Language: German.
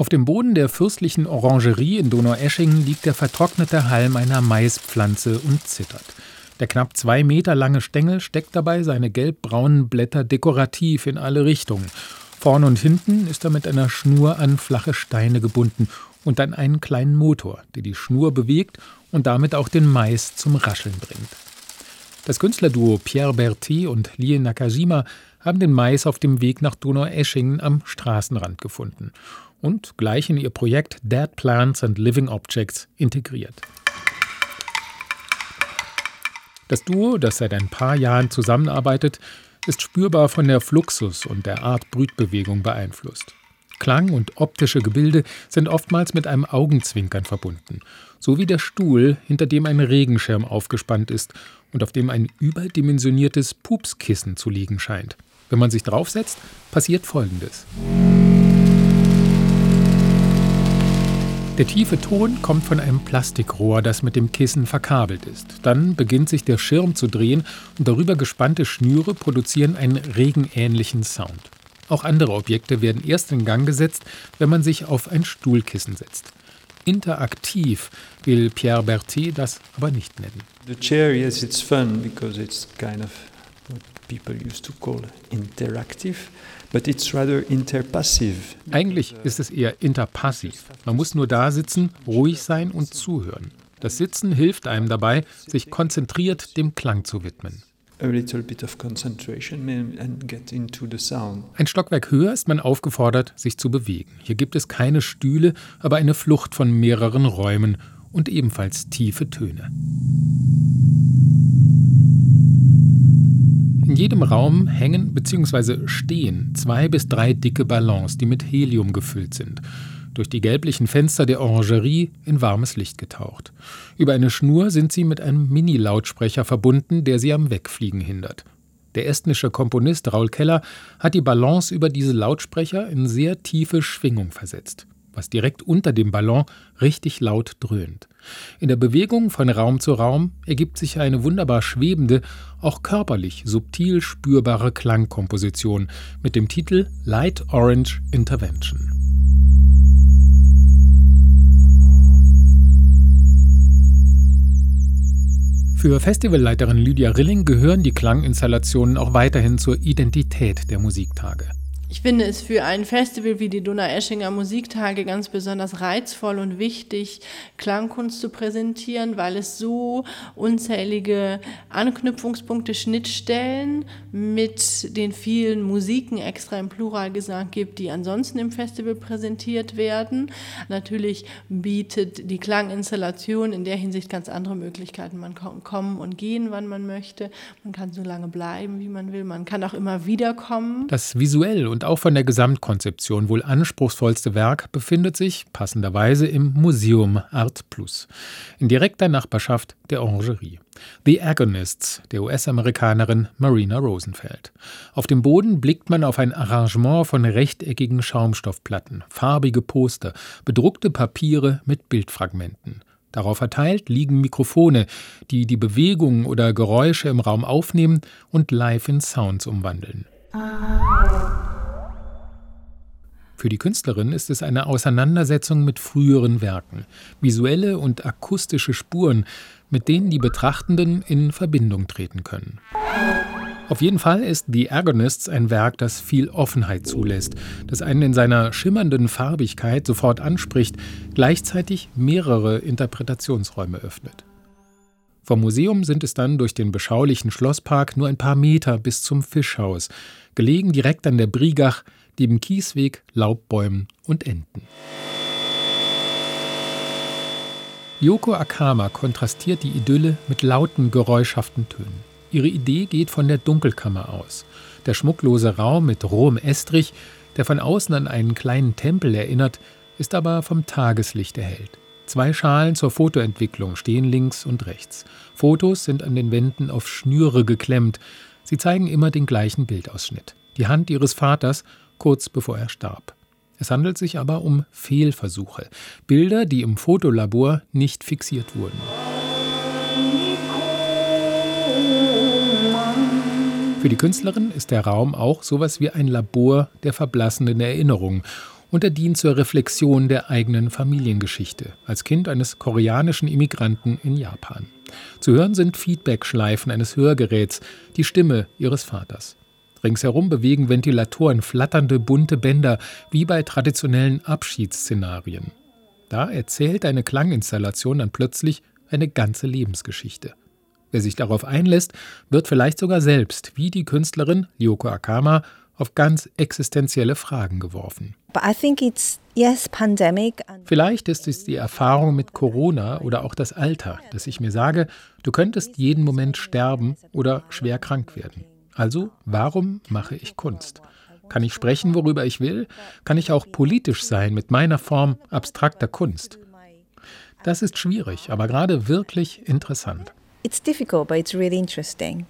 Auf dem Boden der fürstlichen Orangerie in Donaueschingen liegt der vertrocknete Halm einer Maispflanze und zittert. Der knapp zwei Meter lange Stängel steckt dabei seine gelbbraunen Blätter dekorativ in alle Richtungen. Vorn und hinten ist er mit einer Schnur an flache Steine gebunden und an einen kleinen Motor, der die Schnur bewegt und damit auch den Mais zum Rascheln bringt. Das Künstlerduo Pierre Berti und Lie Nakajima haben den Mais auf dem Weg nach Donaueschingen am Straßenrand gefunden und gleich in ihr Projekt Dead Plants and Living Objects integriert. Das Duo, das seit ein paar Jahren zusammenarbeitet, ist spürbar von der Fluxus und der Art Brütbewegung beeinflusst. Klang und optische Gebilde sind oftmals mit einem Augenzwinkern verbunden, so wie der Stuhl, hinter dem ein Regenschirm aufgespannt ist und auf dem ein überdimensioniertes Pupskissen zu liegen scheint. Wenn man sich draufsetzt, passiert Folgendes. Der tiefe Ton kommt von einem Plastikrohr, das mit dem Kissen verkabelt ist. Dann beginnt sich der Schirm zu drehen und darüber gespannte Schnüre produzieren einen regenähnlichen Sound. Auch andere Objekte werden erst in Gang gesetzt, wenn man sich auf ein Stuhlkissen setzt. Interaktiv will Pierre Berthet das aber nicht nennen. The chair, yes, it's fun because it's kind of people used to call interactive. But it's rather interpassive. Eigentlich ist es eher interpassiv. Man muss nur da sitzen, ruhig sein und zuhören. Das Sitzen hilft einem dabei, sich konzentriert dem Klang zu widmen. Ein Stockwerk höher ist man aufgefordert, sich zu bewegen. Hier gibt es keine Stühle, aber eine Flucht von mehreren Räumen und ebenfalls tiefe Töne. In jedem Raum hängen bzw. stehen zwei bis drei dicke Ballons, die mit Helium gefüllt sind. Durch die gelblichen Fenster der Orangerie in warmes Licht getaucht. Über eine Schnur sind sie mit einem Mini-Lautsprecher verbunden, der sie am Wegfliegen hindert. Der estnische Komponist Raul Keller hat die Ballons über diese Lautsprecher in sehr tiefe Schwingung versetzt was direkt unter dem Ballon richtig laut dröhnt. In der Bewegung von Raum zu Raum ergibt sich eine wunderbar schwebende, auch körperlich subtil spürbare Klangkomposition mit dem Titel Light Orange Intervention. Für Festivalleiterin Lydia Rilling gehören die Klanginstallationen auch weiterhin zur Identität der Musiktage. Ich finde es für ein Festival wie die Donaueschinger Musiktage ganz besonders reizvoll und wichtig, Klangkunst zu präsentieren, weil es so unzählige Anknüpfungspunkte, Schnittstellen mit den vielen Musiken extra im Pluralgesang gibt, die ansonsten im Festival präsentiert werden. Natürlich bietet die Klanginstallation in der Hinsicht ganz andere Möglichkeiten. Man kann kommen und gehen, wann man möchte. Man kann so lange bleiben, wie man will. Man kann auch immer wieder kommen. Das visuell und und auch von der Gesamtkonzeption wohl anspruchsvollste Werk befindet sich passenderweise im Museum Art Plus, in direkter Nachbarschaft der Orangerie. The Agonists der US-Amerikanerin Marina Rosenfeld. Auf dem Boden blickt man auf ein Arrangement von rechteckigen Schaumstoffplatten, farbige Poster, bedruckte Papiere mit Bildfragmenten. Darauf verteilt liegen Mikrofone, die die Bewegungen oder Geräusche im Raum aufnehmen und live in Sounds umwandeln. Für die Künstlerin ist es eine Auseinandersetzung mit früheren Werken, visuelle und akustische Spuren, mit denen die Betrachtenden in Verbindung treten können. Auf jeden Fall ist The Agonists ein Werk, das viel Offenheit zulässt, das einen in seiner schimmernden Farbigkeit sofort anspricht, gleichzeitig mehrere Interpretationsräume öffnet. Vom Museum sind es dann durch den beschaulichen Schlosspark nur ein paar Meter bis zum Fischhaus, gelegen direkt an der Brigach, neben Kiesweg, Laubbäumen und Enten. Yoko Akama kontrastiert die Idylle mit lauten, geräuschhaften Tönen. Ihre Idee geht von der Dunkelkammer aus. Der schmucklose Raum mit rohem Estrich, der von außen an einen kleinen Tempel erinnert, ist aber vom Tageslicht erhellt. Zwei Schalen zur Fotoentwicklung stehen links und rechts. Fotos sind an den Wänden auf Schnüre geklemmt. Sie zeigen immer den gleichen Bildausschnitt. Die Hand ihres Vaters kurz bevor er starb. Es handelt sich aber um Fehlversuche, Bilder, die im Fotolabor nicht fixiert wurden. Für die Künstlerin ist der Raum auch sowas wie ein Labor der verblassenden Erinnerungen und er dient zur Reflexion der eigenen Familiengeschichte als Kind eines koreanischen Immigranten in Japan. Zu hören sind Feedbackschleifen eines Hörgeräts, die Stimme ihres Vaters. Ringsherum bewegen Ventilatoren flatternde bunte Bänder wie bei traditionellen Abschiedsszenarien. Da erzählt eine Klanginstallation dann plötzlich eine ganze Lebensgeschichte. Wer sich darauf einlässt, wird vielleicht sogar selbst, wie die Künstlerin Yoko Akama, auf ganz existenzielle Fragen geworfen. Vielleicht ist es die Erfahrung mit Corona oder auch das Alter, dass ich mir sage, du könntest jeden Moment sterben oder schwer krank werden. Also, warum mache ich Kunst? Kann ich sprechen, worüber ich will? Kann ich auch politisch sein mit meiner Form abstrakter Kunst? Das ist schwierig, aber gerade wirklich interessant. It's difficult, but it's really interesting.